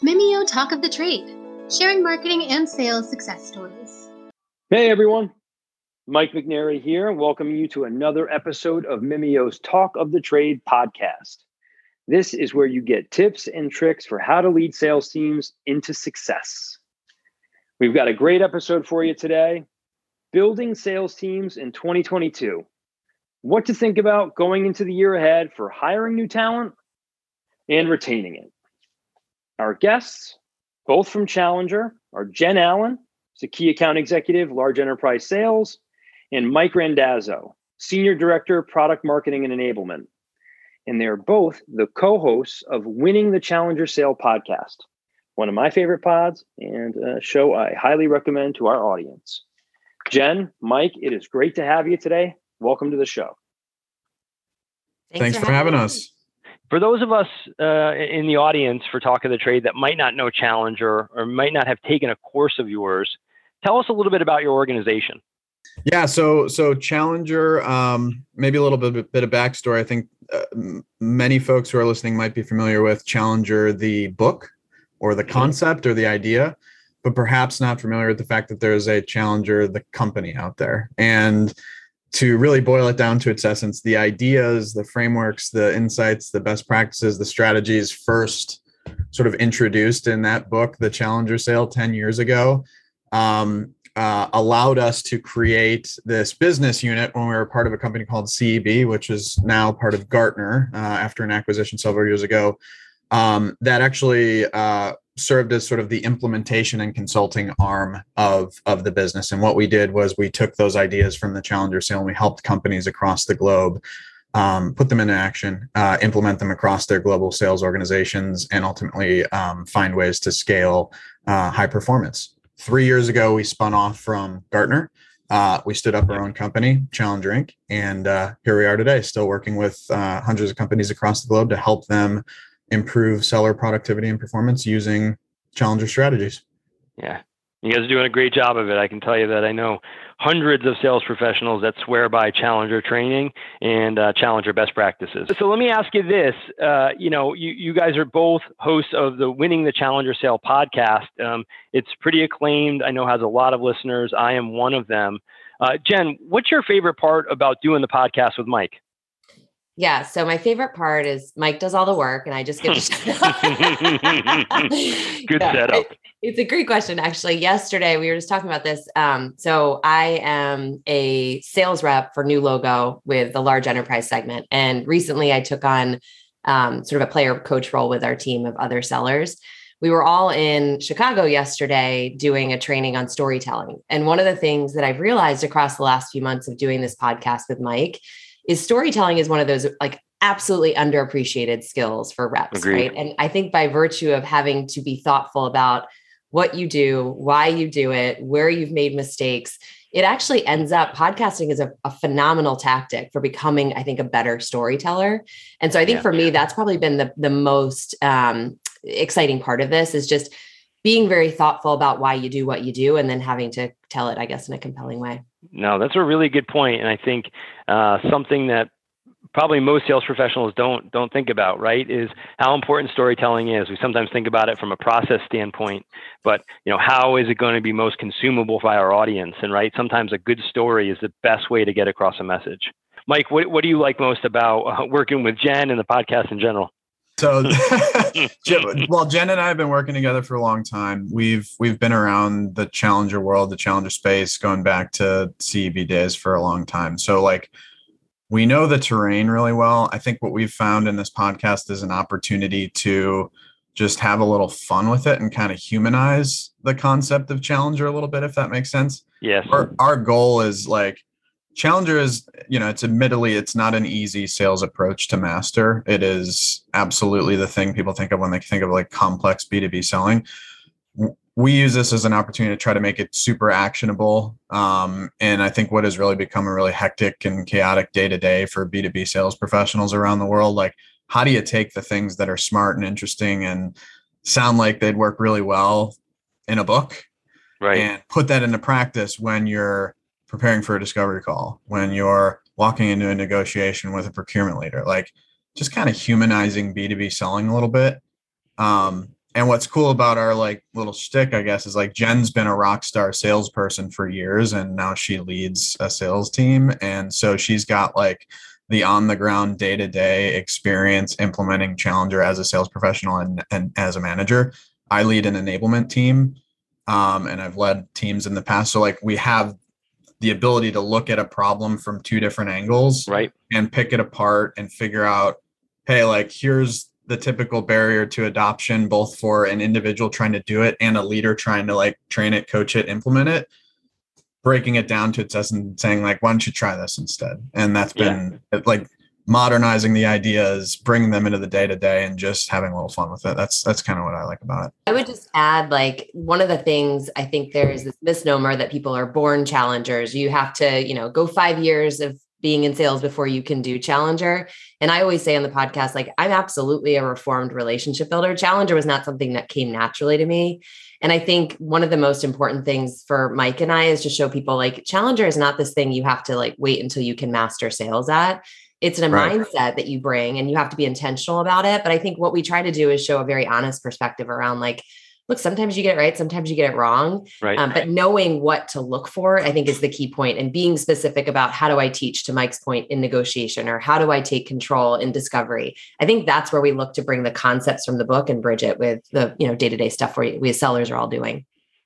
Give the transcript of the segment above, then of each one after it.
Mimeo Talk of the Trade, sharing marketing and sales success stories. Hey everyone, Mike McNary here, welcoming you to another episode of Mimeo's Talk of the Trade podcast. This is where you get tips and tricks for how to lead sales teams into success. We've got a great episode for you today Building Sales Teams in 2022. What to think about going into the year ahead for hiring new talent and retaining it. Our guests, both from Challenger, are Jen Allen, who's a key account executive, large enterprise sales, and Mike Randazzo, senior director, product marketing and enablement. And they're both the co hosts of Winning the Challenger Sale podcast, one of my favorite pods and a show I highly recommend to our audience. Jen, Mike, it is great to have you today. Welcome to the show. Thanks, Thanks for, having us for those of us uh, in the audience for Talk of the Trade that might not know Challenger or might not have taken a course of yours, tell us a little bit about your organization. Yeah, so so Challenger, um, maybe a little bit, bit of backstory. I think uh, many folks who are listening might be familiar with Challenger, the book, or the mm-hmm. concept, or the idea, but perhaps not familiar with the fact that there is a Challenger, the company out there, and to really boil it down to its essence, the ideas, the frameworks, the insights, the best practices, the strategies first sort of introduced in that book, The Challenger Sale 10 years ago, um, uh, allowed us to create this business unit when we were part of a company called CEB, which is now part of Gartner uh, after an acquisition several years ago. Um, that actually uh, served as sort of the implementation and consulting arm of of the business. And what we did was we took those ideas from the challenger sale and we helped companies across the globe um, put them into action uh, implement them across their global sales organizations and ultimately um, find ways to scale uh, high performance. Three years ago we spun off from gartner. Uh, we stood up our own company challenger inc. And uh, here we are today still working with uh, hundreds of companies across the globe to help them improve seller productivity and performance using challenger strategies. Yeah. You guys are doing a great job of it. I can tell you that I know hundreds of sales professionals that swear by Challenger training and uh, Challenger best practices. So let me ask you this: uh, you know, you, you guys are both hosts of the Winning the Challenger Sale podcast. Um, it's pretty acclaimed. I know has a lot of listeners. I am one of them. Uh, Jen, what's your favorite part about doing the podcast with Mike? Yeah. So my favorite part is Mike does all the work and I just get Good yeah, setup. It, it's a great question. Actually, yesterday we were just talking about this. Um, so I am a sales rep for New Logo with the large enterprise segment. And recently I took on um, sort of a player coach role with our team of other sellers. We were all in Chicago yesterday doing a training on storytelling. And one of the things that I've realized across the last few months of doing this podcast with Mike is storytelling is one of those like absolutely underappreciated skills for reps, Agreed. right? And I think by virtue of having to be thoughtful about what you do, why you do it, where you've made mistakes, it actually ends up podcasting is a, a phenomenal tactic for becoming, I think, a better storyteller. And so I think yeah. for me, that's probably been the the most um, exciting part of this is just being very thoughtful about why you do what you do and then having to tell it, I guess, in a compelling way. No, that's a really good point, and I think uh, something that probably most sales professionals don't don't think about right is how important storytelling is. We sometimes think about it from a process standpoint but you know how is it going to be most consumable by our audience? And right sometimes a good story is the best way to get across a message. Mike what, what do you like most about uh, working with jen and the podcast in general so, well, Jen and I have been working together for a long time. We've we've been around the challenger world, the challenger space, going back to CEB days for a long time. So, like, we know the terrain really well. I think what we've found in this podcast is an opportunity to just have a little fun with it and kind of humanize the concept of challenger a little bit, if that makes sense. Yes. Our, our goal is like Challenger is, you know, it's admittedly it's not an easy sales approach to master. It is absolutely the thing people think of when they think of like complex B2B selling. We use this as an opportunity to try to make it super actionable. Um, and I think what has really become a really hectic and chaotic day to day for B2B sales professionals around the world, like how do you take the things that are smart and interesting and sound like they'd work really well in a book right. and put that into practice when you're preparing for a discovery call, when you're walking into a negotiation with a procurement leader, like just kind of humanizing B2B selling a little bit. Um, and what's cool about our like little shtick, I guess, is like Jen's been a rock star salesperson for years, and now she leads a sales team, and so she's got like the on the ground day to day experience implementing Challenger as a sales professional and, and as a manager. I lead an enablement team, um, and I've led teams in the past. So like we have the ability to look at a problem from two different angles, right, and pick it apart and figure out, hey, like here's the typical barrier to adoption, both for an individual trying to do it and a leader trying to like train it, coach it, implement it. Breaking it down to its essence and saying like why don't you try this instead? And that's been yeah. like modernizing the ideas bringing them into the day to day and just having a little fun with it. That's that's kind of what i like about it. I would just add like one of the things i think there's this misnomer that people are born challengers. You have to you know go five years of being in sales before you can do challenger. And i always say on the podcast like i'm absolutely a reformed relationship builder. Challenger was not something that came naturally to me. And I think one of the most important things for Mike and I is to show people like Challenger is not this thing you have to like wait until you can master sales at. It's in a right. mindset that you bring and you have to be intentional about it. But I think what we try to do is show a very honest perspective around like, look, sometimes you get it right, sometimes you get it wrong. Right. Um, but knowing what to look for, I think, is the key point, and being specific about how do I teach to Mike's point in negotiation, or how do I take control in discovery. I think that's where we look to bring the concepts from the book and bridge it with the you know day to day stuff where we as sellers are all doing.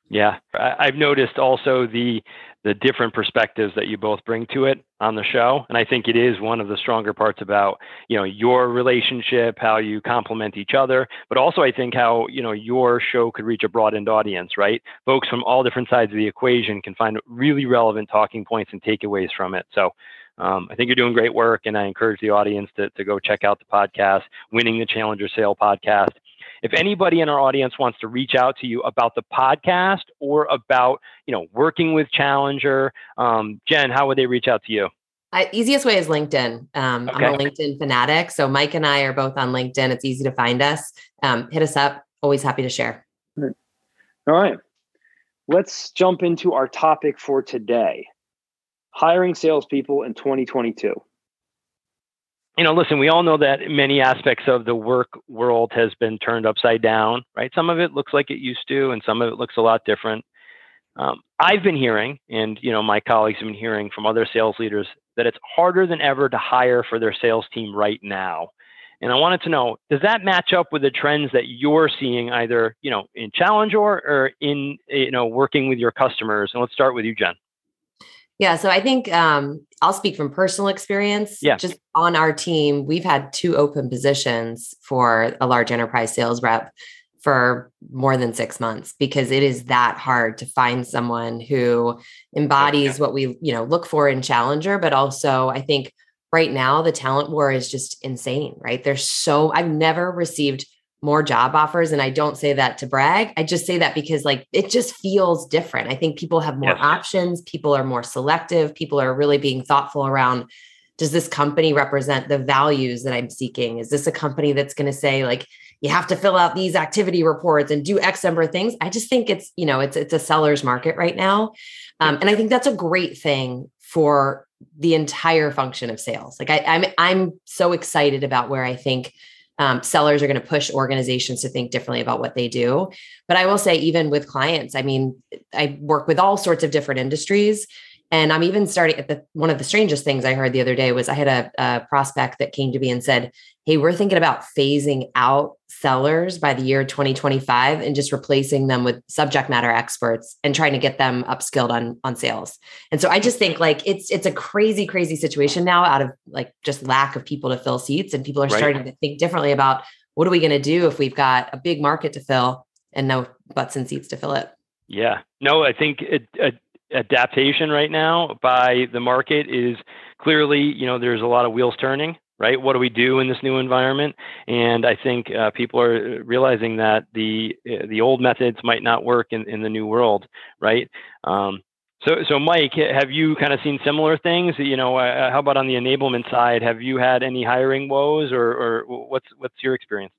Yeah, I've noticed also the the different perspectives that you both bring to it on the show. And i think it is one of the stronger parts about you know your relationship how you complement each other but also i think how you know your show could reach a broadened audience right? Folks from all different sides of the equation can find really relevant talking points and takeaways from it. So um, I think you're doing great work, and I encourage the audience to, to go check out the podcast, Winning the Challenger Sale podcast. If anybody in our audience wants to reach out to you about the podcast or about, you know, working with Challenger, um, Jen, how would they reach out to you? Uh, easiest way is LinkedIn. Um, okay. I'm a LinkedIn fanatic. So Mike and I are both on LinkedIn. It's easy to find us. Um, hit us up. Always happy to share. All right. Let's jump into our topic for today hiring salespeople in 2022 you know, listen, we all know that many aspects of the work world has been turned upside down, right? Some of it looks like it used to, and some of it looks a lot different. Um, I've been hearing, and you know, my colleagues have been hearing from other sales leaders that it's harder than ever to hire for their sales team right now. And I wanted to know, does that match up with the trends that you're seeing either, you know, in Challenger, or in, you know, working with your customers? And let's start with you, Jen. Yeah, so I think um, I'll speak from personal experience. Yeah. Just on our team, we've had two open positions for a large enterprise sales rep for more than six months because it is that hard to find someone who embodies what we you know look for in challenger but also i think right now the talent war is just insane right there's so i've never received more job offers and i don't say that to brag. I just say that because like it just feels different. I think people have more yes. options people are more selective people are really being thoughtful around does this company represent the values that i'm seeking? Is this a company that's going to say like you have to fill out these activity reports and do x number of things? I just think it's you know it's it's a seller's market right now. Um, and i think that's a great thing for the entire function of sales. Like I, i'm i'm so excited about where i think um, sellers are going to push organizations to think differently about what they do. But I will say, even with clients, I mean, I work with all sorts of different industries. And I'm even starting at the one of the strangest things I heard the other day was I had a, a, prospect that came to me and said, Hey, we're thinking about phasing out sellers by the year 2025 and just replacing them with subject matter experts and trying to get them upskilled on, on sales. And so I just think like it's it's a crazy, crazy situation now out of like just lack of people to fill seats. And people are right. starting to think differently about what are we going to do if we've got a big market to fill and no butts and seats to fill it. Yeah. No, I think it, it adaptation right now by the market is clearly, you know, there's a lot of wheels turning, right? What do we do in this new environment? And I think uh, people are realizing that the uh, the old methods might not work in, in the new world, right? Um, so, so Mike, have you kind of seen similar things? You know, uh, how about on the enablement side? Have you had any hiring woes, or, or what's what's your experience?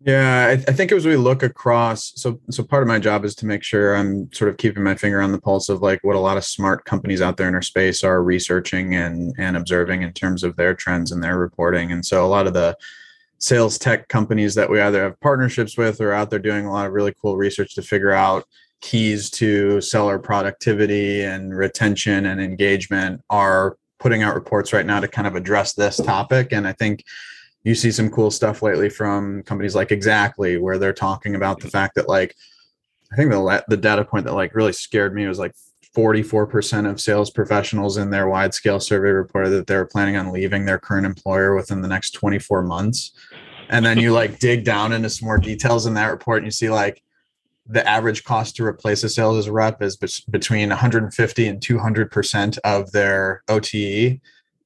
Yeah, I, I, think as we look across, so so part of my job is to make sure I'm sort of keeping my finger on the pulse of like what a lot of smart companies out there in our space are researching and and observing in terms of their trends and their reporting. And so a lot of the sales tech companies that we either have partnerships with or out there doing a lot of really cool research to figure out keys to seller productivity and retention and engagement are putting out reports right now to kind of address this topic. And I think you see some cool stuff lately from companies like Xactly, where they're talking about the fact that like I think the the data point that like really scared me was like 44% of sales professionals in their wide scale survey reported that they were planning on leaving their current employer within the next 24 months. And then you like dig down into some more details in that report and you see like the average cost to replace a sales rep is be- between 150 and 200% of their OTE yeah.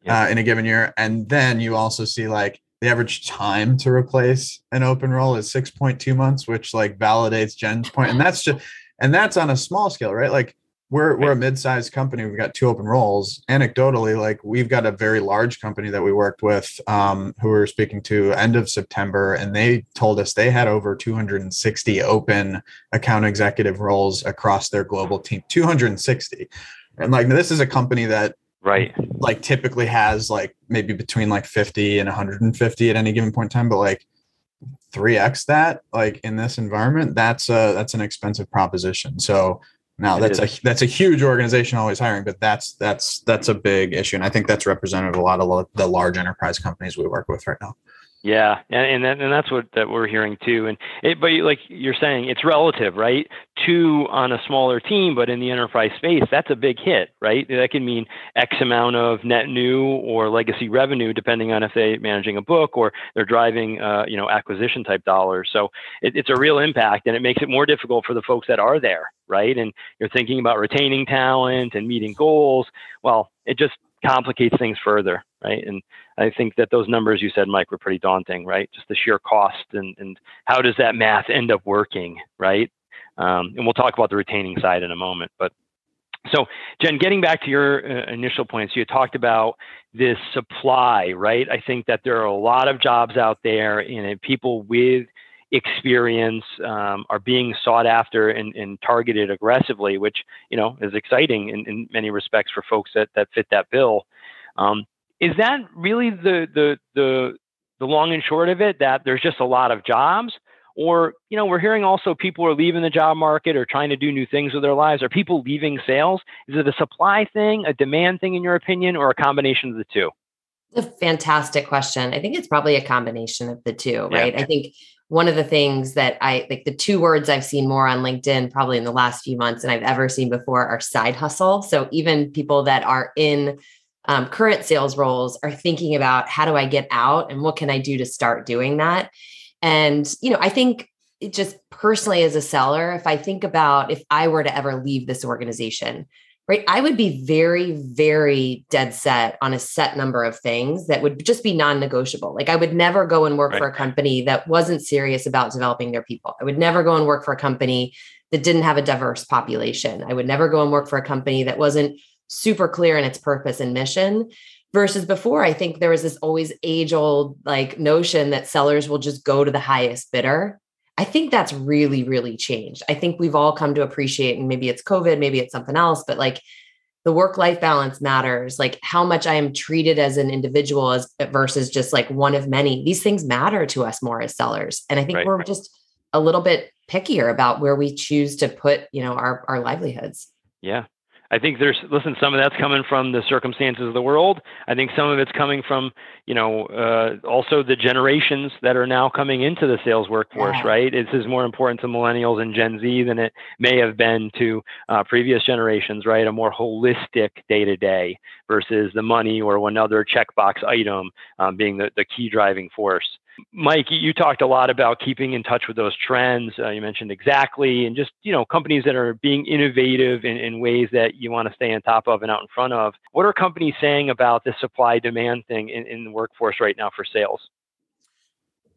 uh, in a given year. And then you also see like the average time to replace an open role is 6.2 months, which like validates Jen's. And that's just, and that's on a small scale, right? Like we're we're a mid-sized company. We've got two open roles. Anecdotally, like we've got a very large company that we worked with, um, who we were speaking to end of September, and they told us they had over 260 open account executive roles across their global team. 260, and like this is a company that right. Like typically has like maybe between like 50 and 150 at any given point in time, but like 3x that like in this environment that's a that's an expensive proposition. So now that's a that's a huge organization always hiring, but that's that's that's a big issue, and I think that's representative of a lot of the large enterprise companies we work with right now. Yeah, and and, that, and that's what that we're hearing too. And it, but like you're saying, it's relative, right? Two on a smaller team, but in the enterprise space, that's a big hit, right? That can mean X amount of net new or legacy revenue, depending on if they're managing a book or they're driving, uh, you know, acquisition type dollars. So it, it's a real impact, and it makes it more difficult for the folks that are there, right? And you're thinking about retaining talent and meeting goals. Well, it just complicates things further, right? And I think that those numbers you said, Mike, were pretty daunting, right? Just the sheer cost and, and how does that math end up working, right? Um, and we'll talk about the retaining side in a moment. But so, Jen, getting back to your uh, initial points, you talked about this supply, right? I think that there are a lot of jobs out there, and people with experience um, are being sought after and, and, targeted aggressively, which you know is exciting in, in many respects for folks that that fit that bill. Um, is that really the the the the long and short of it? That there's just a lot of jobs, or you know we're hearing also people are leaving the job market or trying to do new things with their lives. Are people leaving sales? Is it a supply thing, a demand thing, in your opinion, or a combination of the two? A fantastic question. I think it's probably a combination of the two, right? Yeah. I think one of the things that I like the two words I've seen more on LinkedIn probably in the last few months and I've ever seen before are side hustle. So even people that are in um, current sales roles are thinking about how do I get out and what can I do to start doing that. And, you know, I think just personally as a seller, if I think about if I were to ever leave this organization, right? I would be very, very dead set on a set number of things that would just be non negotiable. Like I would never go and work right. for a company that wasn't serious about developing their people. I would never go and work for a company that didn't have a diverse population. I would never go and work for a company that wasn't super clear in its purpose and mission. Versus before, I think there was this always age old like notion that sellers will just go to the highest bidder I think that's really, really changed. I think we've all come to appreciate, and maybe it's COVID, maybe it's something else, but like the work life balance matters, like how much I am treated as an individual as versus just like one of many. These things matter to us more as sellers. And I think right. we're just a little bit pickier about where we choose to put, you know, our, our livelihoods. Yeah. I think there's listen. Some of that's coming from the circumstances of the world. I think some of it's coming from you know uh, also the generations that are now coming into the sales workforce. Yeah. Right, this is more important to millennials and Gen Z than it may have been to uh, previous generations. Right, a more holistic day to day versus the money or another checkbox item um, being the, the key driving force. Mike, you talked a lot about keeping in touch with those trends. Uh, you mentioned Xactly, and just you know companies that are being innovative in, in ways that you want to stay on top of and out in front of. What are companies saying about the supply demand thing in, in the workforce right now for sales?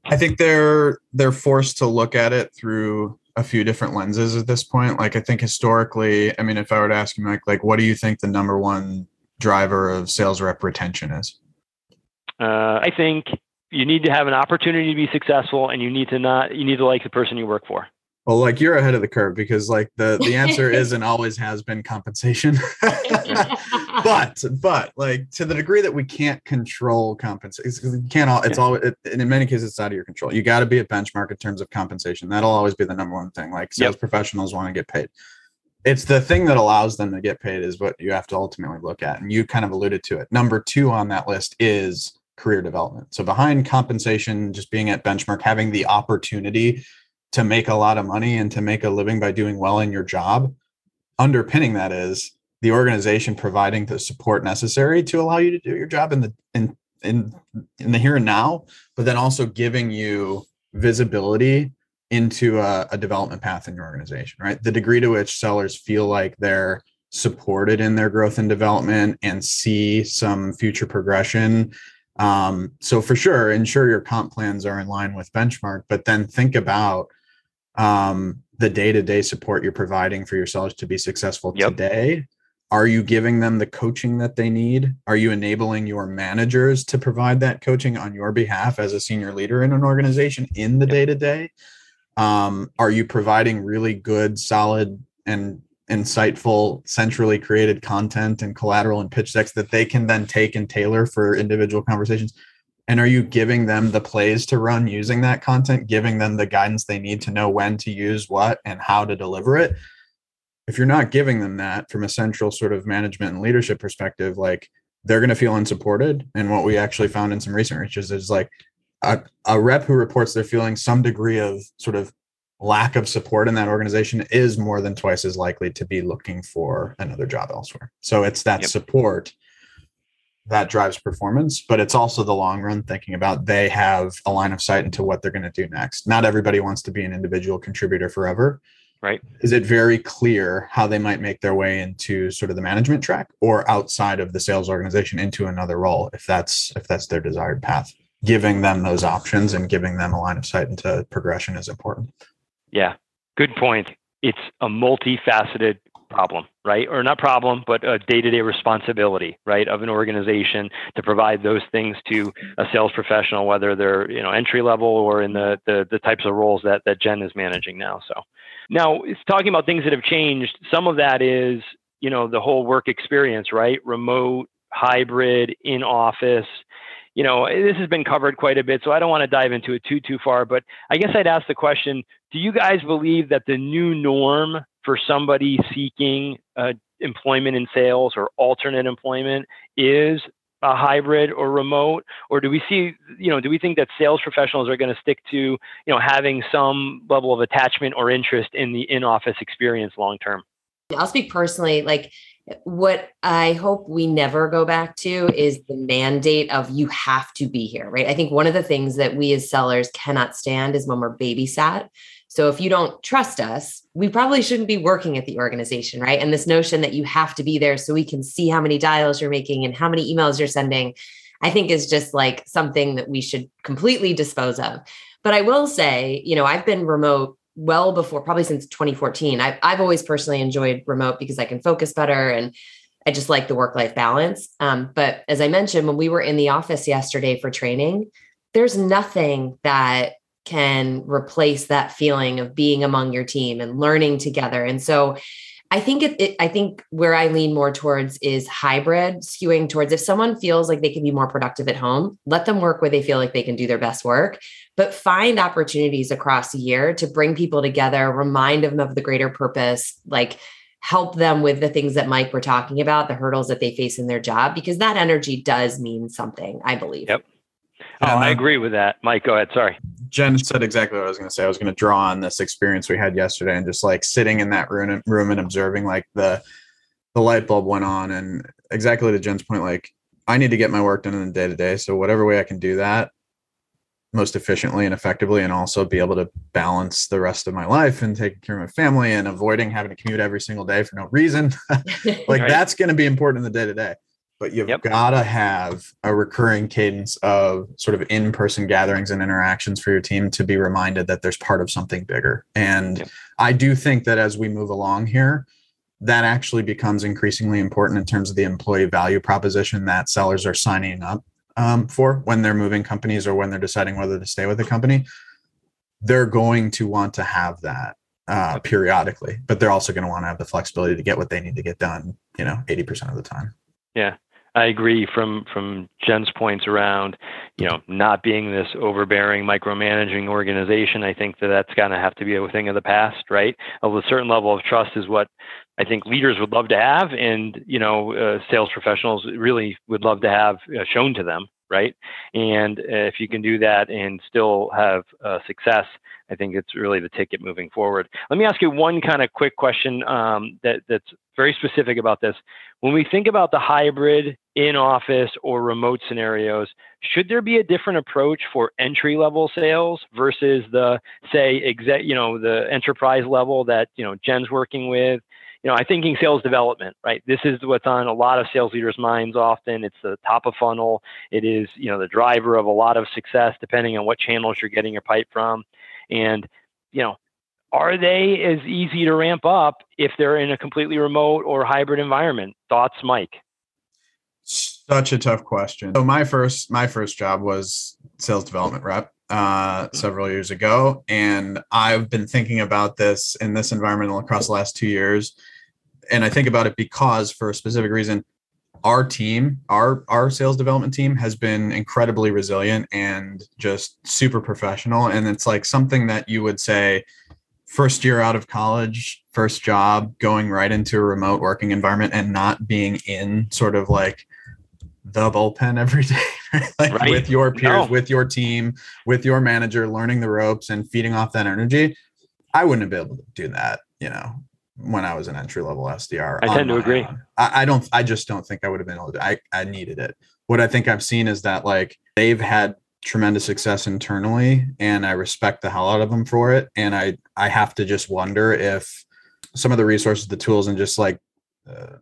I think they're they're forced to look at it through a few different lenses at this point. Like I think historically, I mean, if I were to ask you, Mike, like what do you think the number one driver of sales rep retention is? Uh, I think you need to have an opportunity to be successful and you need to not you need to like the person you work for Well, like you're ahead of the curve because like the the answer is and always has been compensation. but but like to the degree that we can't control compensation, you can't all. It's all. It, and in many cases, it's out of your control. You got to be a benchmark in terms of compensation. That'll always be the number one thing. Like sales yep. professionals want to get paid. It's the thing that allows them to get paid is what you have to ultimately look at, and you kind of alluded to it. Number two on that list is career development. So behind compensation, just being at benchmark, having the opportunity to make a lot of money and to make a living by doing well in your job underpinning that is the organization providing the support necessary to allow you to do your job in the in in in the here and now but then also giving you visibility into a, a development path in your organization right the degree to which sellers feel like they're supported in their growth and development and see some future progression um, so for sure ensure your comp plans are in line with benchmark but then think about um, the day-to-day support you're providing for your sellers to be successful yep. today. Are you giving them the coaching that they need? Are you enabling your managers to provide that coaching on your behalf as a senior leader in an organization in the day-to-day? Um, are you providing really good solid and insightful centrally created content and collateral and pitch decks that they can then take and tailor for individual conversations. And are you giving them the plays to run using that content giving them the guidance they need to know when to use what and how to deliver it? If you're not giving them that from a central sort of management and leadership perspective like they're going to feel unsupported. And what we actually found in some recent research is like a, a rep who reports they're feeling some degree of sort of lack of support in that organization is more than twice as likely to be looking for another job elsewhere so it's that yep. support that drives performance, but it's also the long run thinking about they have a line of sight into what they're going to do next. Not everybody wants to be an individual contributor forever. Right. Is it very clear how they might make their way into sort of the management track or outside of the sales organization into another role if that's if that's their desired path? Giving them those options and giving them a line of sight into progression is important. Yeah. Good point. It's a multifaceted problem, right? Or not problem, but a day-to-day responsibility, right, of an organization to provide those things to a sales professional, whether they're you know entry level or in the the, the types of roles that that Jen is managing now. So now it's talking about things that have changed. Some of that is you know the whole work experience, right? Remote, hybrid, in office you know, this has been covered quite a bit, so I don't want to dive into it too too far. But I guess I'd ask the question: Do you guys believe that the new norm for somebody seeking uh, employment in sales or alternate employment is a hybrid or remote or do we see you know do we think that sales professionals are going to stick to you know having some level of attachment or interest in the in-office experience long term i'll speak personally like what I hope we never go back to is the mandate of you have to be here, right? I think one of the things that we as sellers cannot stand is when we're babysat. So if you don't trust us, we probably shouldn't be working at the organization, right? And this notion that you have to be there so we can see how many dials you're making and how many emails you're sending, I think is just like something that we should completely dispose of. But I will say, you know, I've been remote well before, probably since 2014. I've, I've always personally enjoyed remote because I can focus better and I just like the work life balance. Um, but as I mentioned, when we were in the office yesterday for training, there's nothing that can replace that feeling of being among your team and learning together. And so I think it, it, I think where I lean more towards is hybrid, skewing towards if someone feels like they can be more productive at home, let them work where they feel like they can do their best work, but find opportunities across the year to bring people together, remind them of the greater purpose, like help them with the things that Mike were talking about, the hurdles that they face in their job, because that energy does mean something, I believe. Yep. Oh, I agree with that. Mike, go ahead. Sorry. Jen said exactly what I was going to say. I was going to draw on this experience we had yesterday and just like sitting in that room, room and observing like the the light bulb went on and exactly to Jen's point, like I need to get my work done in the day to day. So whatever way I can do that most efficiently and effectively, and also be able to balance the rest of my life and taking care of my family and avoiding having to commute every single day for no reason. like right. that's going to be important in the day to day but you've yep. got to have a recurring cadence of sort of in-person gatherings and interactions for your team to be reminded that there's part of something bigger and yep. i do think that as we move along here that actually becomes increasingly important in terms of the employee value proposition that sellers are signing up um, for when they're moving companies or when they're deciding whether to stay with the company they're going to want to have that uh, periodically, but they're also going to want to have the flexibility to get what they need to get done, you know, 80% of the time. Yeah. I agree from from Jen's points around, you know, not being this overbearing, micromanaging organization. I think that that's going to have to be a thing of the past, right? A certain level of trust is what I think leaders would love to have, and you know, uh, sales professionals really would love to have uh, shown to them, right? And uh, if you can do that and still have uh, success, I think it's really the ticket moving forward. Let me ask you one kind of quick question um, that that's very specific about this. When we think about the hybrid in office or remote scenarios, should there be a different approach for entry level sales versus the say you know, the enterprise level that you know Jen's working with? you know, I'm thinking sales development, right? This is what's on a lot of sales leaders' minds often. It's the top of funnel. It is, you know, the driver of a lot of success, depending on what channels you're getting your pipe from. And, you know, are they as easy to ramp up if they're in a completely remote or hybrid environment? Thoughts, Mike? Such a tough question. So my first my first job was sales development rep uh, mm-hmm. several years ago, and I've been thinking about this in this environment across the last two years and I think about it because for a specific reason, our team, our our sales development team has been incredibly resilient and just super professional. And it's like something that you would say first year out of college, first job, going right into a remote working environment and not being in sort of like the bullpen every day, like right. with your peers, no. with your team, with your manager, learning the ropes and feeding off that energy. I wouldn't have been able to do that, you know, when I was an entry level SDR. I tend to agree. I, I, don't. I just don't think I would have been able to. I I needed it. What I think I've seen is that like they've had tremendous success internally, and I respect the hell out of them for it. And I I have to just wonder if some of the resources, the tools, and just like uh,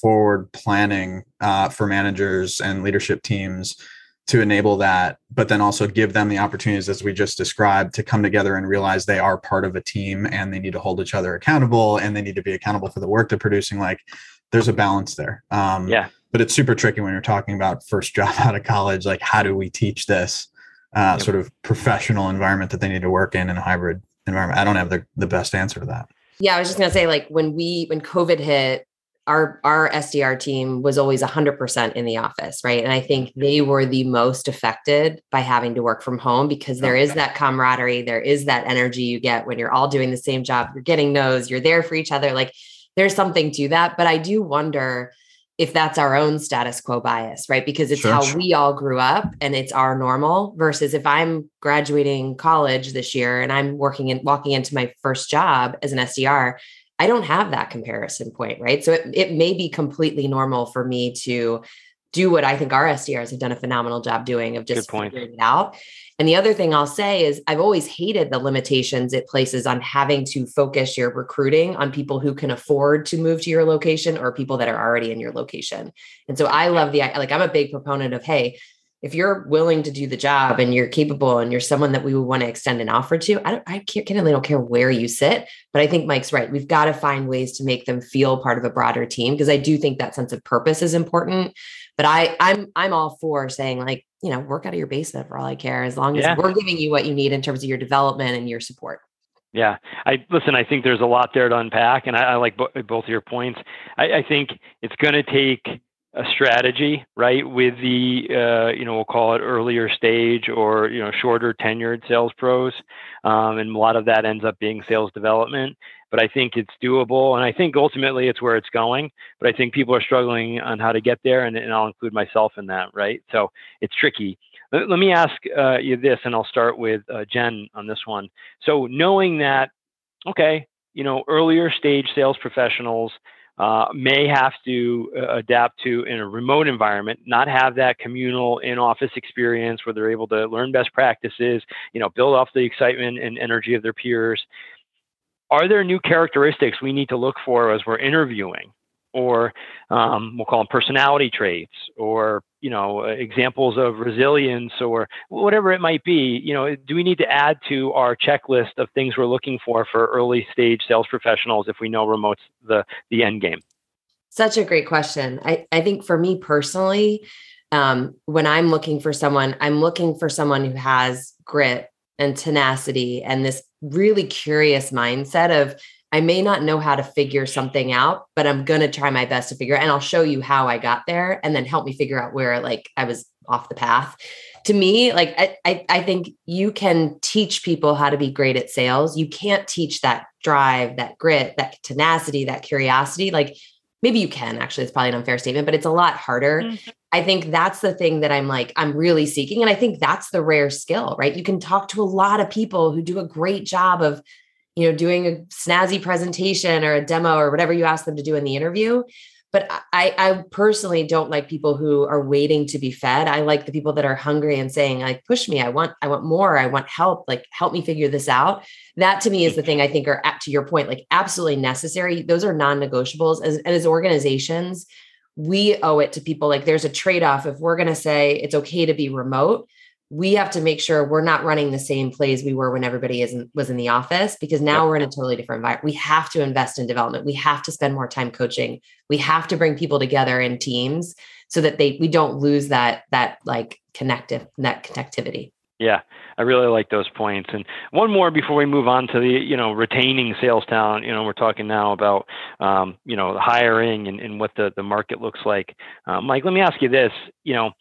forward planning uh, for managers and leadership teams to enable that, but then also give them the opportunities, as we just described, to come together and realize they are part of a team and they need to hold each other accountable and they need to be accountable for the work they're producing. Like there's a balance there. Um, yeah. But it's super tricky when you're talking about first job out of college. Like, how do we teach this uh, yep. sort of professional environment that they need to work in in a hybrid environment? I don't have the, the best answer to that. Yeah, I was just gonna say, like when we when COVID hit, our our SDR team was always 100% in the office, right? And I think mm-hmm. they were the most affected by having to work from home because there is that camaraderie, there is that energy you get when you're all doing the same job, you're getting those, you're there for each other. Like there's something to that, but I do wonder if that's our own status quo bias, right? Because it's sure, how sure. we all grew up and it's our normal versus if I'm graduating college this year and I'm working and walking into my first job as an SDR I don't have that comparison point, right? So it, it may be completely normal for me to do what I think our SDRs have done a phenomenal job doing of just figuring it out. And the other thing I'll say is I've always hated the limitations it places on having to focus your recruiting on people who can afford to move to your location or people that are already in your location. And so I love the like I'm a big proponent of hey, if you're willing to do the job and you're capable and you're someone that we would want to extend an offer to, I don't, I candidly don't care where you sit, but I think Mike's right. We've got to find ways to make them feel part of a broader team because I do think that sense of purpose is important. But I, I'm, I'm all for saying like, you know, work out of your basement for all I care, as long as yeah. we're giving you what you need in terms of your development and your support. Yeah, I listen. I think there's a lot there to unpack, and I, I like bo- both of your points. I, I think it's going to take a strategy, right, with the uh, you know we'll call it earlier stage or you know shorter tenured sales pros, um, and a lot of that ends up being sales development. But I think it's doable, and I think ultimately it's where it's going. But I think people are struggling on how to get there, and, and I'll include myself in that, right? So it's tricky. Let, let me ask uh, you this, and I'll start with uh, Jen on this one. So knowing that, okay, you know, earlier stage sales professionals uh, may have to uh, adapt to in a remote environment, not have that communal in-office experience where they're able to learn best practices, you know, build off the excitement and energy of their peers. Are there new characteristics we need to look for as we're interviewing or um, we'll call them personality traits or you know examples of resilience or whatever it might be you know do we need to add to our checklist of things we're looking for for early stage sales professionals if we know remote's the the end game? Such a great question. I, I think for me personally um, when i'm looking for someone i'm looking for someone who has grit and tenacity and this really curious mindset of I may not know how to figure something out, but I'm going to try my best to figure it and I'll show you how I got there and then help me figure out where like I was off the path. To me, like I, I, I think you can teach people how to be great at sales. You can't teach that drive, that grit, that tenacity, that curiosity. Like maybe you can actually, it's probably an unfair statement, but it's a lot harder. Mm-hmm. I think that's the thing that I'm like, I'm really seeking. And I think that's the rare skill, right? You can talk to a lot of people who do a great job of you know, doing a snazzy presentation or a demo or whatever you ask them to do in the interview. But I, I personally don't like people who are waiting to be fed. I like the people that are hungry and saying, like, push me. I want, I want more. I want help. Like, help me figure this out. That to me is the thing I think are to your point, like absolutely necessary. Those are non-negotiables. As, as organizations, we owe it to people. Like, there's a trade-off. If we're going to say it's okay to be remote, we have to make sure we're not running the same plays we were when everybody isn't was in the office because now yep. we're in a totally different environment. We have to invest in development. We have to spend more time coaching. We have to bring people together in teams so that they we don't lose that that like connective that connectivity. Yeah, I really like those points. And one more before we move on to the, you know, retaining sales talent. You know, we're talking now about, um, you know, hiring and, and what the, the market looks like. Uh, Mike, let me ask you this. You know,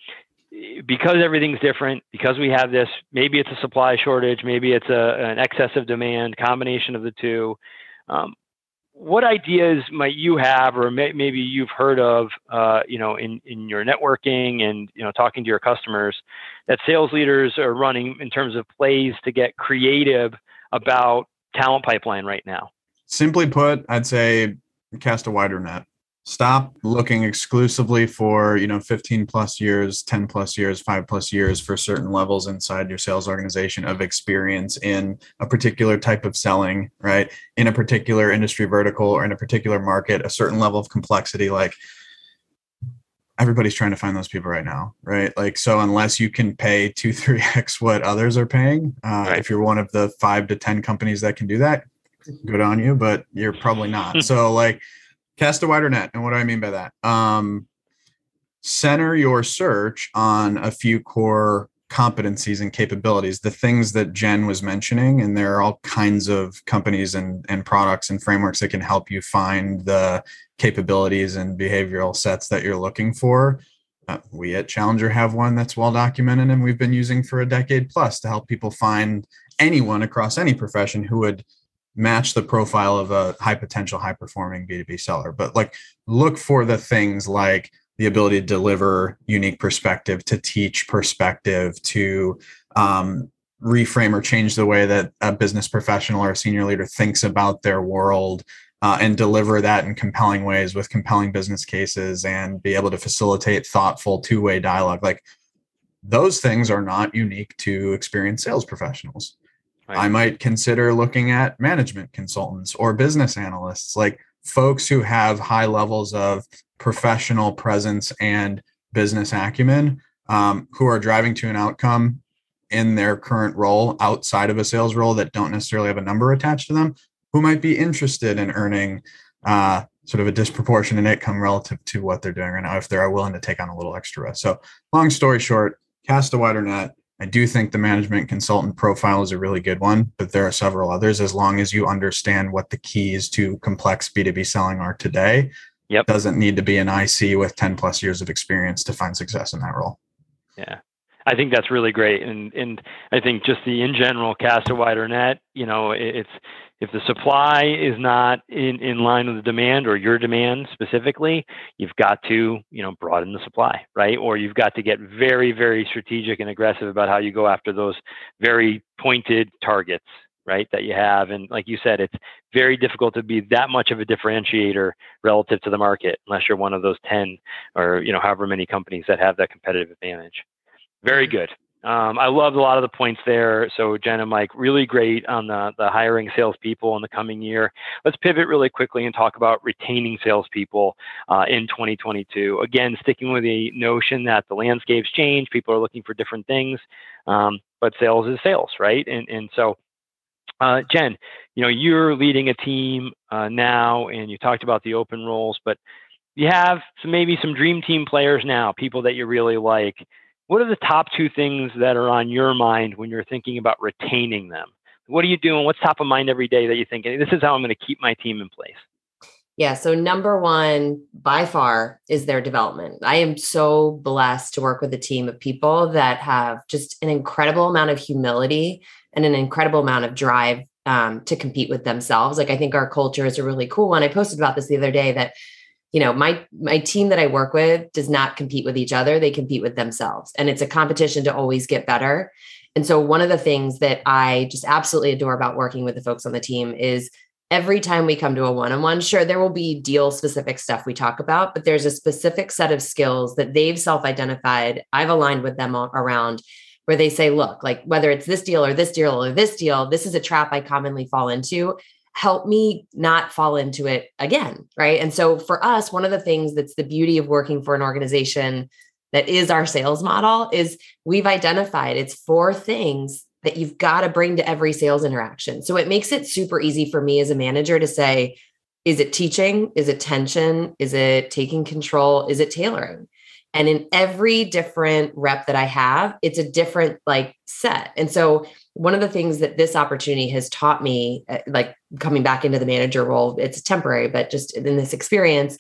because everything's different, because we have this, maybe it's a supply shortage, maybe it's a, an excess of demand, combination of the two. Um, what ideas might you have, or may, maybe you've heard of, uh, you know, in, in your networking and you know talking to your customers, that sales leaders are running in terms of plays to get creative about talent pipeline right now? Simply put, I'd say cast a wider net stop looking exclusively for you know 15 plus years 10 plus years 5 plus years for certain levels inside your sales organization of experience in a particular type of selling right? In a particular industry vertical or in a particular market a certain level of complexity like everybody's trying to find those people right now right? Like so unless you can pay 2 3x what others are paying uh, right. if you're one of the 5 to 10 companies that can do that good on you but you're probably not. So like cast a wider net. And what do I mean by that? Um, center your search on a few core competencies and capabilities, the things that Jen was mentioning. And there are all kinds of companies and, and products and frameworks that can help you find the capabilities and behavioral sets that you're looking for. Uh, we at Challenger have one that's well documented and we've been using for a decade plus to help people find anyone across any profession who would match the profile of a high potential, high performing B2B seller. But like look for the things like the ability to deliver unique perspective, to teach perspective, to um, reframe or change the way that a business professional or a senior leader thinks about their world. Uh, and deliver that in compelling ways with compelling business cases and be able to facilitate thoughtful two-way dialogue like those things are not unique to experienced sales professionals Right. I might consider looking at management consultants or business analysts, like folks who have high levels of professional presence and business acumen, um, who are driving to an outcome in their current role outside of a sales role that don't necessarily have a number attached to them, who might be interested in earning uh, sort of a disproportionate income relative to what they're doing right now if they're willing to take on a little extra risk. So, long story short, cast a wider net I do think the management consultant profile is a really good one, but there are several others as long as you understand what the keys to complex B2B selling are today. Yep. Doesn't need to be an IC with 10 plus years of experience to find success in that role. Yeah. I think that's really great. And and I think just the in general cast a wider net, you know, it's if the supply is not in, in line with the demand or your demand specifically, you've got to, you know, broaden the supply, right? Or you've got to get very, very strategic and aggressive about how you go after those very pointed targets, right? That you have. And like you said, it's very difficult to be that much of a differentiator relative to the market unless you're one of those 10 or, you know, however many companies that have that competitive advantage. Very mm-hmm. good. Um, I loved a lot of the points there. So Jen and Mike, really great on the, the hiring salespeople in the coming year. Let's pivot really quickly and talk about retaining salespeople uh, in 2022. Again, sticking with the notion that the landscape's change, people are looking for different things, um, but sales is sales, right? And and so. Uh, Jen, you know you're leading a team uh, now, and you talked about the open roles, but you have some maybe some dream team players now, people that you really like what are the top two things that are on your mind when you're thinking about retaining them? What are you doing? What's top of mind every day that you think this is how I'm going to keep my team in place? Yeah. So, number one by far is their development. I am so blessed to work with a team of people that have just an incredible amount of humility and an incredible amount of drive um, to compete with themselves. Like, I think our culture is a really cool one. I posted about this the other day that you know my my team that i work with does not compete with each other. They compete with themselves. And it's a competition to always get better. And so one of the things that i just absolutely adore about working with the folks on the team is every time we come to a one-on-one sure there will be deal specific stuff we talk about but there's a specific set of skills that they've self-identified. I've aligned with them around where they say look like whether it's this deal or this deal or this deal this is a trap i commonly fall into help me not fall into it again. Right. And so for us, one of the things that's the beauty of working for an organization that is our sales model is we've identified it's four things that you've got to bring to every sales interaction. So it makes it super easy for me as a manager to say, is it teaching? Is it tension? Is it taking control? Is it tailoring? And in every different rep that I have, it's a different like set. And so one of the things that this opportunity has taught me, uh, like coming back into the manager role, it's temporary, but just in this experience,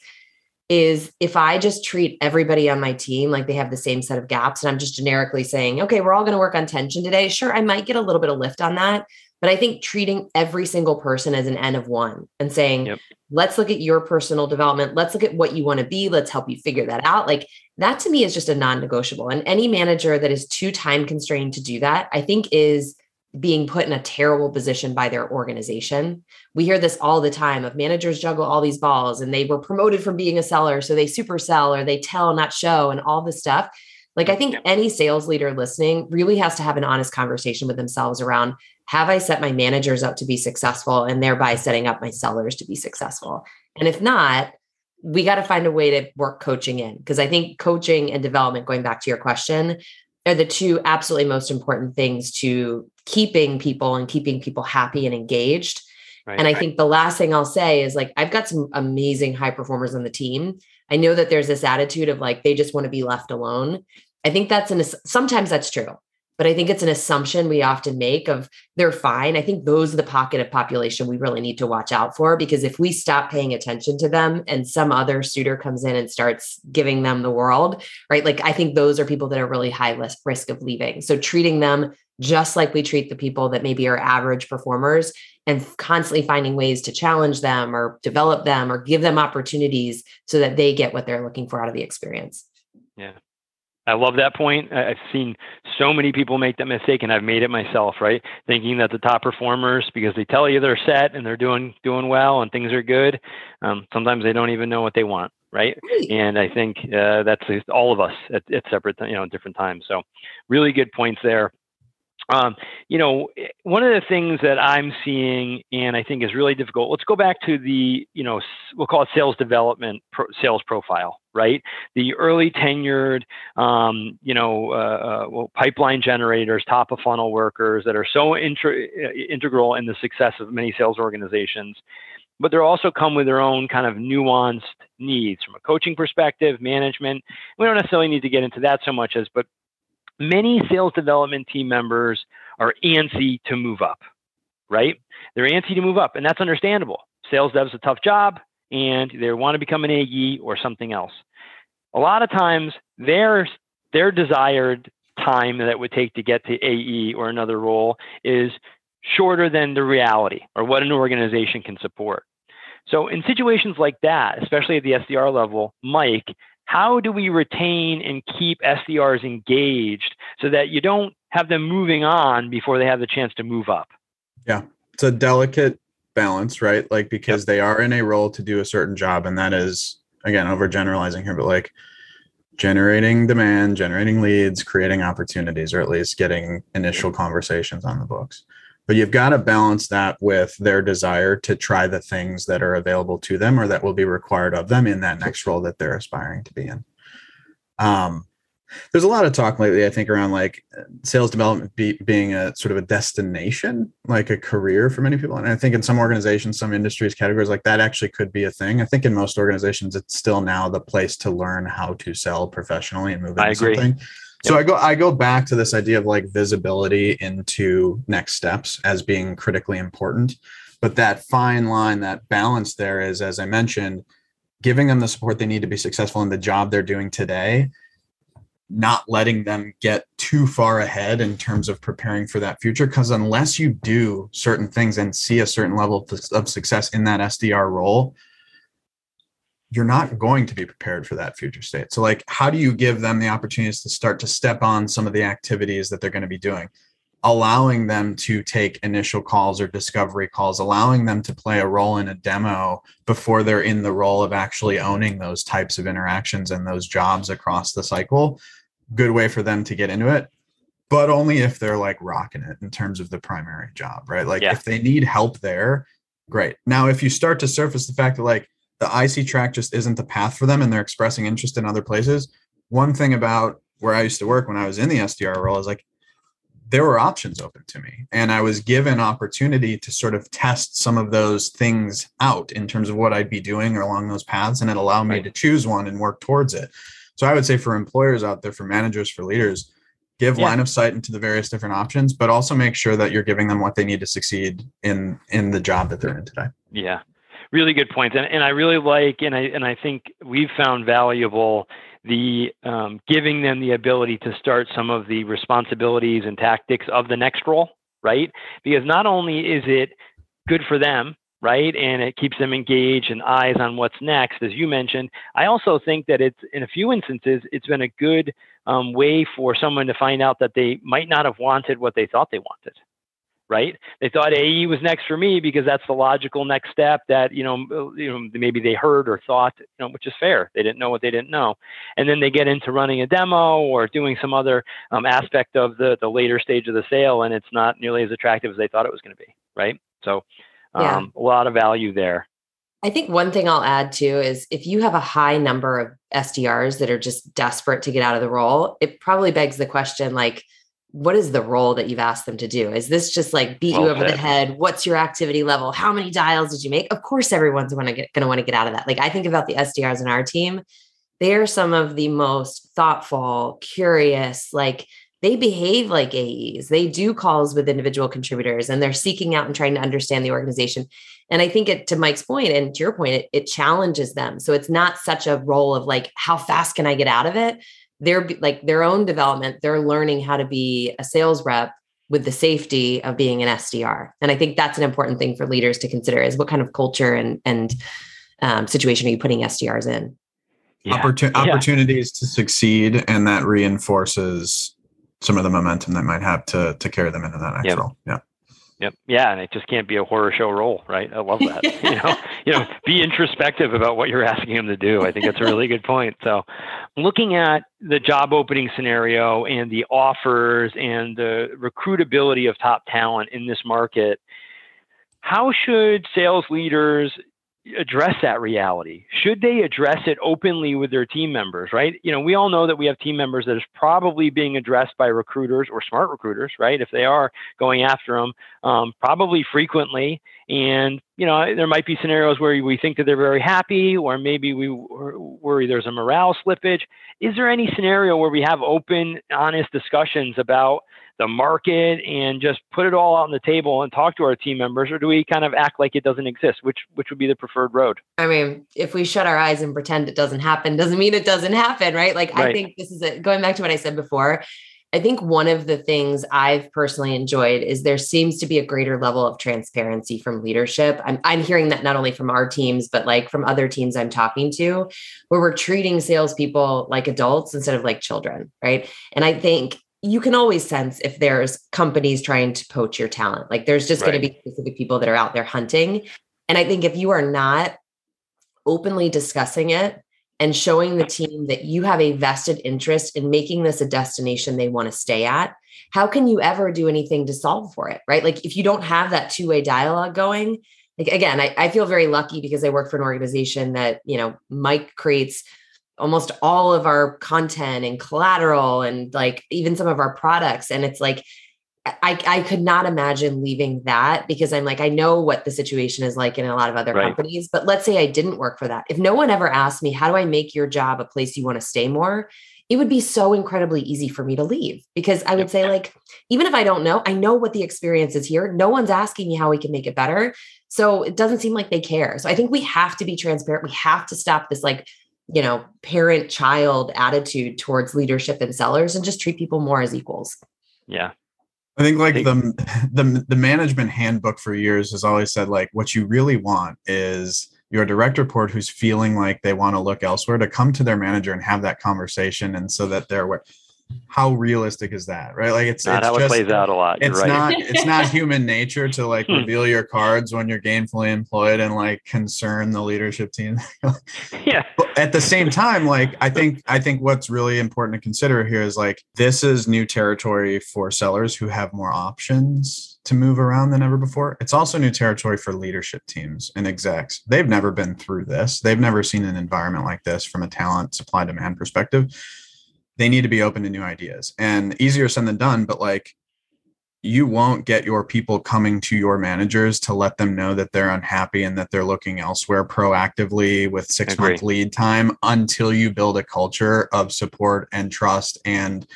is if I just treat everybody on my team like they have the same set of gaps and I'm just generically saying, okay, we're all going to work on tension today. Sure, I might get a little bit of lift on that. But I think treating every single person as an N of one and saying, yep. let's look at your personal development. Let's look at what you want to be. Let's help you figure that out. Like that to me is just a non negotiable. And any manager that is too time constrained to do that, I think is being put in a terrible position by their organization. We hear this all the time of managers juggle all these balls and they were promoted from being a seller. So they super sell or they tell, not show, and all this stuff. Like, I think any sales leader listening really has to have an honest conversation with themselves around have I set my managers up to be successful and thereby setting up my sellers to be successful? And if not, we got to find a way to work coaching in because I think coaching and development, going back to your question, are the two absolutely most important things to keeping people and keeping people happy and engaged. Right, and I right. think the last thing I'll say is like, I've got some amazing high performers on the team. I know that there's this attitude of like, they just want to be left alone. I think that's an, sometimes that's true but I think it's an assumption we often make of they're fine. I think those are the pocket of population we really need to watch out for because if we stop paying attention to them and some other suitor comes in and starts giving them the world, right? Like I think those are people that are really high risk of leaving. So treating them just like we treat the people that maybe are average performers and constantly finding ways to challenge them or develop them or give them opportunities so that they get what they're looking for out of the experience. Yeah. I love that point. I've seen so many people make that mistake, and I've made it myself. Right, thinking that the top performers, because they tell you they're set and they're doing doing well and things are good, um, sometimes they don't even know what they want. Right, and I think uh, that's all of us at, at separate, you know, different times. So, really good points there. Um, you know, eh, one of the things that I'm seeing and I think is really difficult. Let's go back to the, you know, we'll call it sales development, pro, sales profile, right? The early tenured, um, you know, uh, uh, well, pipeline generators, top of funnel workers that are so intra- eh, integral in the success of many sales organizations. But they're also come with their own kind of nuanced needs from a coaching perspective, management. We don't necessarily need to get into that so much as, but many sales development team members are antsy to move up, right? They're antsy to move up, and that's understandable. Sales dev's a tough job, and they want to become an AE or something else. A lot of times, their their desired time that it would take to get to AE or another role is shorter than the reality or what an organization can support. So, in situations like that, especially at the SDR level, Mike, how do we retain and keep SDRs engaged so that you don't have them moving on before they have the chance to move up? Yeah, it's a delicate balance, right? Like because yep. they are in a role to do a certain job, and that is again overgeneralizing here, but like generating demand, generating leads, creating opportunities, or at least getting initial conversations on the books but you've got to balance that with their desire to try the things that are available to them or that will be required of them in that next role that they're aspiring to be in. Um, there's a lot of talk lately i think around like sales development be, being a sort of a destination like a career for many people. And i think in some organizations some industries categories like that actually could be a thing. I think in most organizations it's still now the place to learn how to sell professionally and move into something So I go I go back to this idea of like visibility into next steps as being critically important. But that fine line, that balance there is, as I mentioned, giving them the support they need to be successful in the job they're doing today, not letting them get too far ahead in terms of preparing for that future. Because unless you do certain things and see a certain level of success in that SDR role, you're not going to be prepared for that future state. So, like, how do you give them the opportunities to start to step on some of the activities that they're going to be doing? Allowing them to take initial calls or discovery calls, allowing them to play a role in a demo before they're in the role of actually owning those types of interactions and those jobs across the cycle. Good way for them to get into it, but only if they're like rocking it in terms of the primary job, right? Like, yeah. if they need help there, great. Now, if you start to surface the fact that, like, the IC track just isn't the path for them and they're expressing interest in other places. One thing about where I used to work when I was in the SDR role is like there were options open to me and I was given opportunity to sort of test some of those things out in terms of what I'd be doing or along those paths and it allowed me to choose one and work towards it. So I would say for employers out there, for managers, for leaders, give yeah. line of sight into the various different options, but also make sure that you're giving them what they need to succeed in in the job that they're in today. Yeah really good points, and, and I really like, and I and I think we've found valuable the um, giving them the ability to start some of the responsibilities and tactics of the next role, right? Because not only is it good for them, right, and it keeps them engaged and eyes on what's next, as you mentioned. I also think that it's in a few instances it's been a good um, way for someone to find out that they might not have wanted what they thought they wanted right? They thought AE was next for me because that's the logical next step that you know, uh, you know, maybe they heard or thought, you know, which is fair. They didn't know what they didn't know, and then they get into running a demo or doing some other um, aspect of the the later stage of the sale, and it's not nearly as attractive as they thought it was going to be, right? So, um, yeah. a lot of value there. I think one thing I'll add too is if you have a high number of SDRs that are just desperate to get out of the role, it probably begs the question like what is the role that you've asked them to do? Is this just like beat well you over said. the head? What's your activity level? How many dials did you make? Of course, everyone's going to want to get out of that. Like I think about the SDRs in our team, they are some of the most thoughtful, curious, like they behave like AEs. They do calls with individual contributors and they're seeking out and trying to understand the organization. And I think it to Mike's point and to your point, it, it challenges them. So it's not such a role of like, how fast can I get out of it? Their like their own development they're learning how to be a sales rep with the safety of being an sdr and i think that's an important thing for leaders to consider is what kind of culture and and um, situation are you putting sdrs in yeah. Opportun- yeah. opportunities to succeed and that reinforces some of the momentum that might have to to carry them into that next yep. role yeah Yep. Yeah, and it just can't be a horror show role, right? I love that. you know, you know, be introspective about what you're asking them to do. I think that's a really good point. So, looking at the job opening scenario and the offers and the recruitability of top talent in this market, how should sales leaders address that reality? Should they address it openly with their team members, right? You know, we all know that we have team members that is probably being addressed by recruiters or smart recruiters, right? If they are going after them, um, probably frequently. And, you know, there might be scenarios where we think that they're very happy, or maybe we worry there's a morale slippage. Is there any scenario where we have open, honest discussions about the market and just put it all out on the table and talk to our team members or do we kind of act like it doesn't exist which which would be the preferred road i mean if we shut our eyes and pretend it doesn't happen doesn't mean it doesn't happen right like right. i think this is a, going back to what i said before I think one of the things I've personally enjoyed is there seems to be a greater level of transparency from leadership. I'm, I'm hearing that not only from our teams, but like from other teams I'm talking to, where we're treating salespeople like adults instead of like children. Right. And I think you can always sense if there's companies trying to poach your talent. Like there's just right. going to be specific people that are out there hunting. And I think if you are not openly discussing it and showing the team that you have a vested interest in making this a destination they want to stay at, how can you ever do anything to solve for it? Right. Like if you don't have that two way dialogue going, like again, I, I feel very lucky because I work for an organization that, you know, Mike creates almost all of our content and collateral and like even some of our products and it's like I, I could not imagine leaving that because I'm like, I know what the situation is like in a lot of other right. companies. But let's say I didn't work for that. If no one ever asked me, how do I make your job a place you want to stay more? it would be so incredibly easy for me to leave because I would yep. say, like, even if I don't know, I know what the experience is here. No one's asking me how we can make it better. So it doesn't seem like they care. So I think we have to be transparent. We have to stop this, like, you know, parent child attitude towards leadership and sellers and just treat people more as equals. Yeah. I think like the the the management handbook for years has always said like what you really want is your direct report who's feeling like they want to look elsewhere to come to their manager and have that conversation and so that they're how realistic is that right? Like it's not it's how just, it plays out a lot. You're it's right. not it's not human nature to like hmm. reveal your cards when you're gainfully employed and like concern the leadership team. Yeah. But at the same time like i think i think what's really important to consider here is like this is new territory for sellers who have more options to move around than ever before. It's also new territory for leadership teams and execs. They've never been through this. They've never seen an environment like this from a talent supply demand perspective they need to be open to new ideas and easier said than done but like you won't get your people coming to your managers to let them know that they're unhappy and that they're looking elsewhere proactively with six month lead time until you build a culture of support and trust and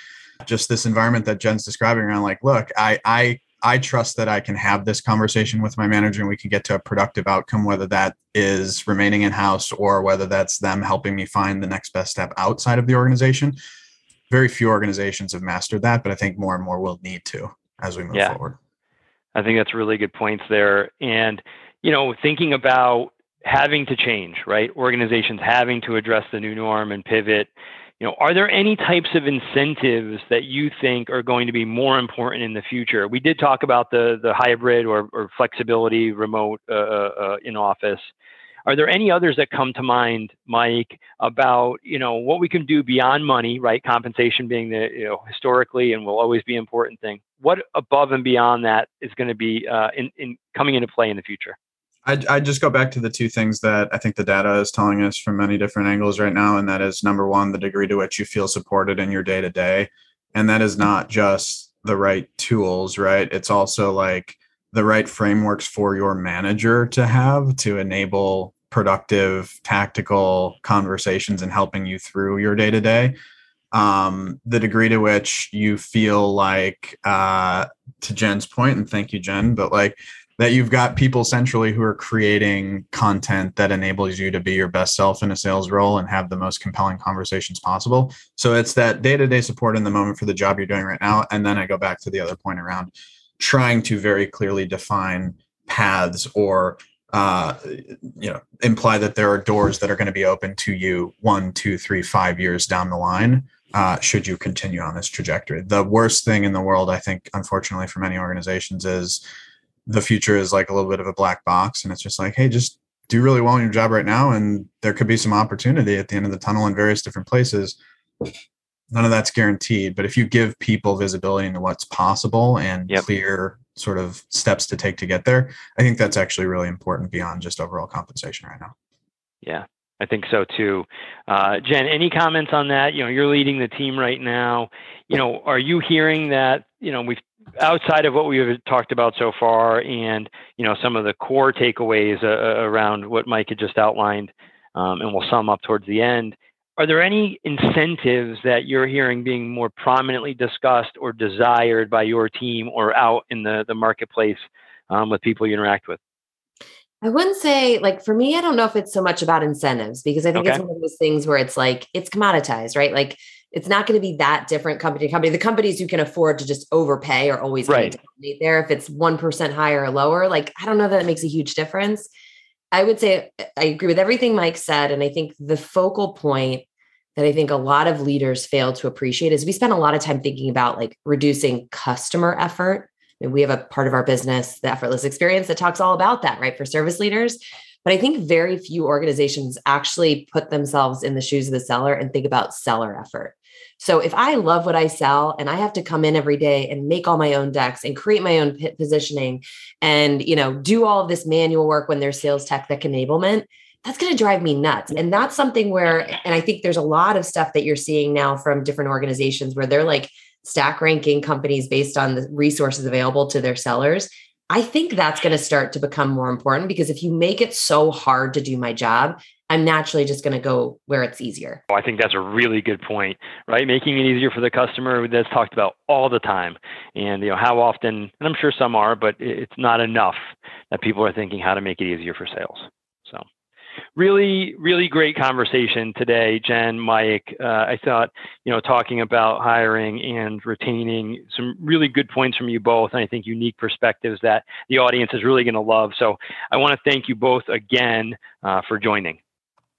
just this environment that jen's describing around like look i i I trust that I can have this conversation with my manager and we can get to a productive outcome, whether that is remaining in house or whether that's them helping me find the next best step outside of the organization very few organizations have mastered that, but I think more and more will need to as we move yeah. forward. I think that's really good points there. And, you know, thinking about having to change, right? Organizations having to address the new norm and pivot. You know, are there any types of incentives that you think are going to be more important in the future? We did talk about the the hybrid or, or flexibility, remote uh, uh, uh in office. Are there any others that come to mind, Mike, about you know what we can do beyond money, right? Compensation being the you know historically and will always be important thing. What above and beyond that is going to be uh, in, in coming into play in the future? I, I just go back to the two things that I think the data is telling us from many different angles right now, and that is number one, the degree to which you feel supported in your day to day, and that is not just the right tools, right? It's also like the right frameworks for your manager to have to enable productive tactical conversations and helping you through your day to day um, the degree to which you feel like uh, to jen's point and thank you jen but like that you've got people centrally who are creating content that enables you to be your best self in a sales role and have the most compelling conversations possible. So it's that day-to-day support in the moment for the job you're doing right now and then i go back to the other point around trying to very clearly define paths or uh, you know imply that there are doors that are going to be open to you one two three five years down the line uh, should you continue on this trajectory. The worst thing in the world i think unfortunately for many organizations is the future is like a little bit of a black box and it's just like hey just do really well in your job right now and there could be some opportunity at the end of the tunnel in various different places none of that's guaranteed but if you give people visibility into what's possible and yep. clear sort of steps to take to get there. I think that's actually really important beyond just overall compensation right now. Yeah, I think so too. Uh, Jen, any comments on that? You know, you're leading the team right now. You know, are you hearing that? You know, we've outside of what we've talked about so far, and you know, some of the core takeaways uh, uh around what Mike had just outlined, um, and we'll sum up towards the end are there any incentives that you're hearing being more prominently discussed or desired by your team or out in the, the marketplace um, with people you interact with? I wouldn't say like for me, I don't know if it's so much about incentives because I think okay. it's one of those things where it's like it's commoditized, right? Like it's not going to be that different company to company. The companies who can afford to just overpay are always right. going to be there. If it's one percent higher or lower, like I don't know that it makes a huge difference. I would say I agree with everything Mike said, and I think the focal point that I think a lot of leaders fail to appreciate is we spend a lot of time thinking about like reducing customer effort. I mean, we have a part of our business, the effortless experience, that talks all about that, right? For service leaders. But I think very few organizations actually put themselves in the shoes of the seller and think about seller effort. So if I love what I sell and I have to come in every day and make all my own decks and create my own positioning and you know do all of this manual work when there's sales tech that enablement, that's going to drive me nuts. And that's something where, and I think there's a lot of stuff that you're seeing now from different organizations where they're like stack ranking companies based on the resources available to their sellers. I think that's going to start to become more important because if you make it so hard to do my job, I'm naturally just going to go where it's easier. Oh, I think that's a really good point, right? Making it easier for the customer that's talked about all the time. And you know, how often, and I'm sure some are, but it's not enough that people are thinking how to make it easier for sales. Really, really great conversation today, Jen, Mike. Uh, I thought, you know, talking about hiring and retaining some really good points from you both, and I think unique perspectives that the audience is really going to love. So I want to thank you both again uh, for joining.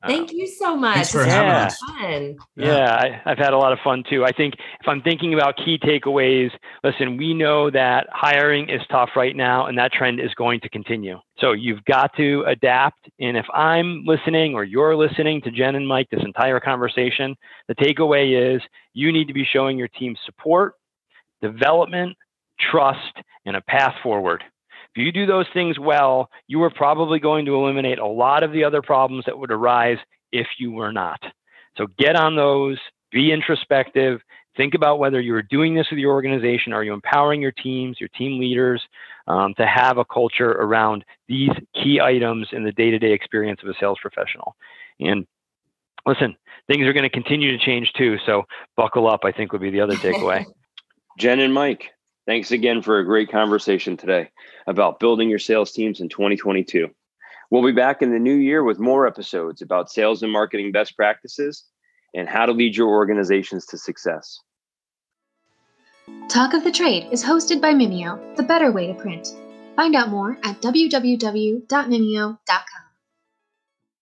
Thank uh, you so much. Thanks for having us. Fun. Yeah, I, have had a lot of fun too. I think if I'm thinking about key takeaways, listen, we know that hiring is tough right now, and that trend is going to continue. So you've got to adapt. And if I'm listening or you're listening to Jen and Mike this entire conversation, the takeaway is you need to be showing your team support, development, trust, and a path forward. If you do those things well, you are probably going to eliminate a lot of the other problems that would arise if you were not. So get on those, be introspective, think about whether you're doing this with your organization. Are you empowering your teams, your team leaders um, to have a culture around these key items in the day to day experience of a sales professional? And listen, things are going to continue to change too. So buckle up, I think would be the other takeaway. Jen and Mike, Thanks again for a great conversation today about building your sales teams in 2022. We'll be back in the new year with more episodes about sales and marketing best practices and how to lead your organizations to success. Talk of the Trade is hosted by Mimeo, the better way to print. Find out more at www.mimeo.com.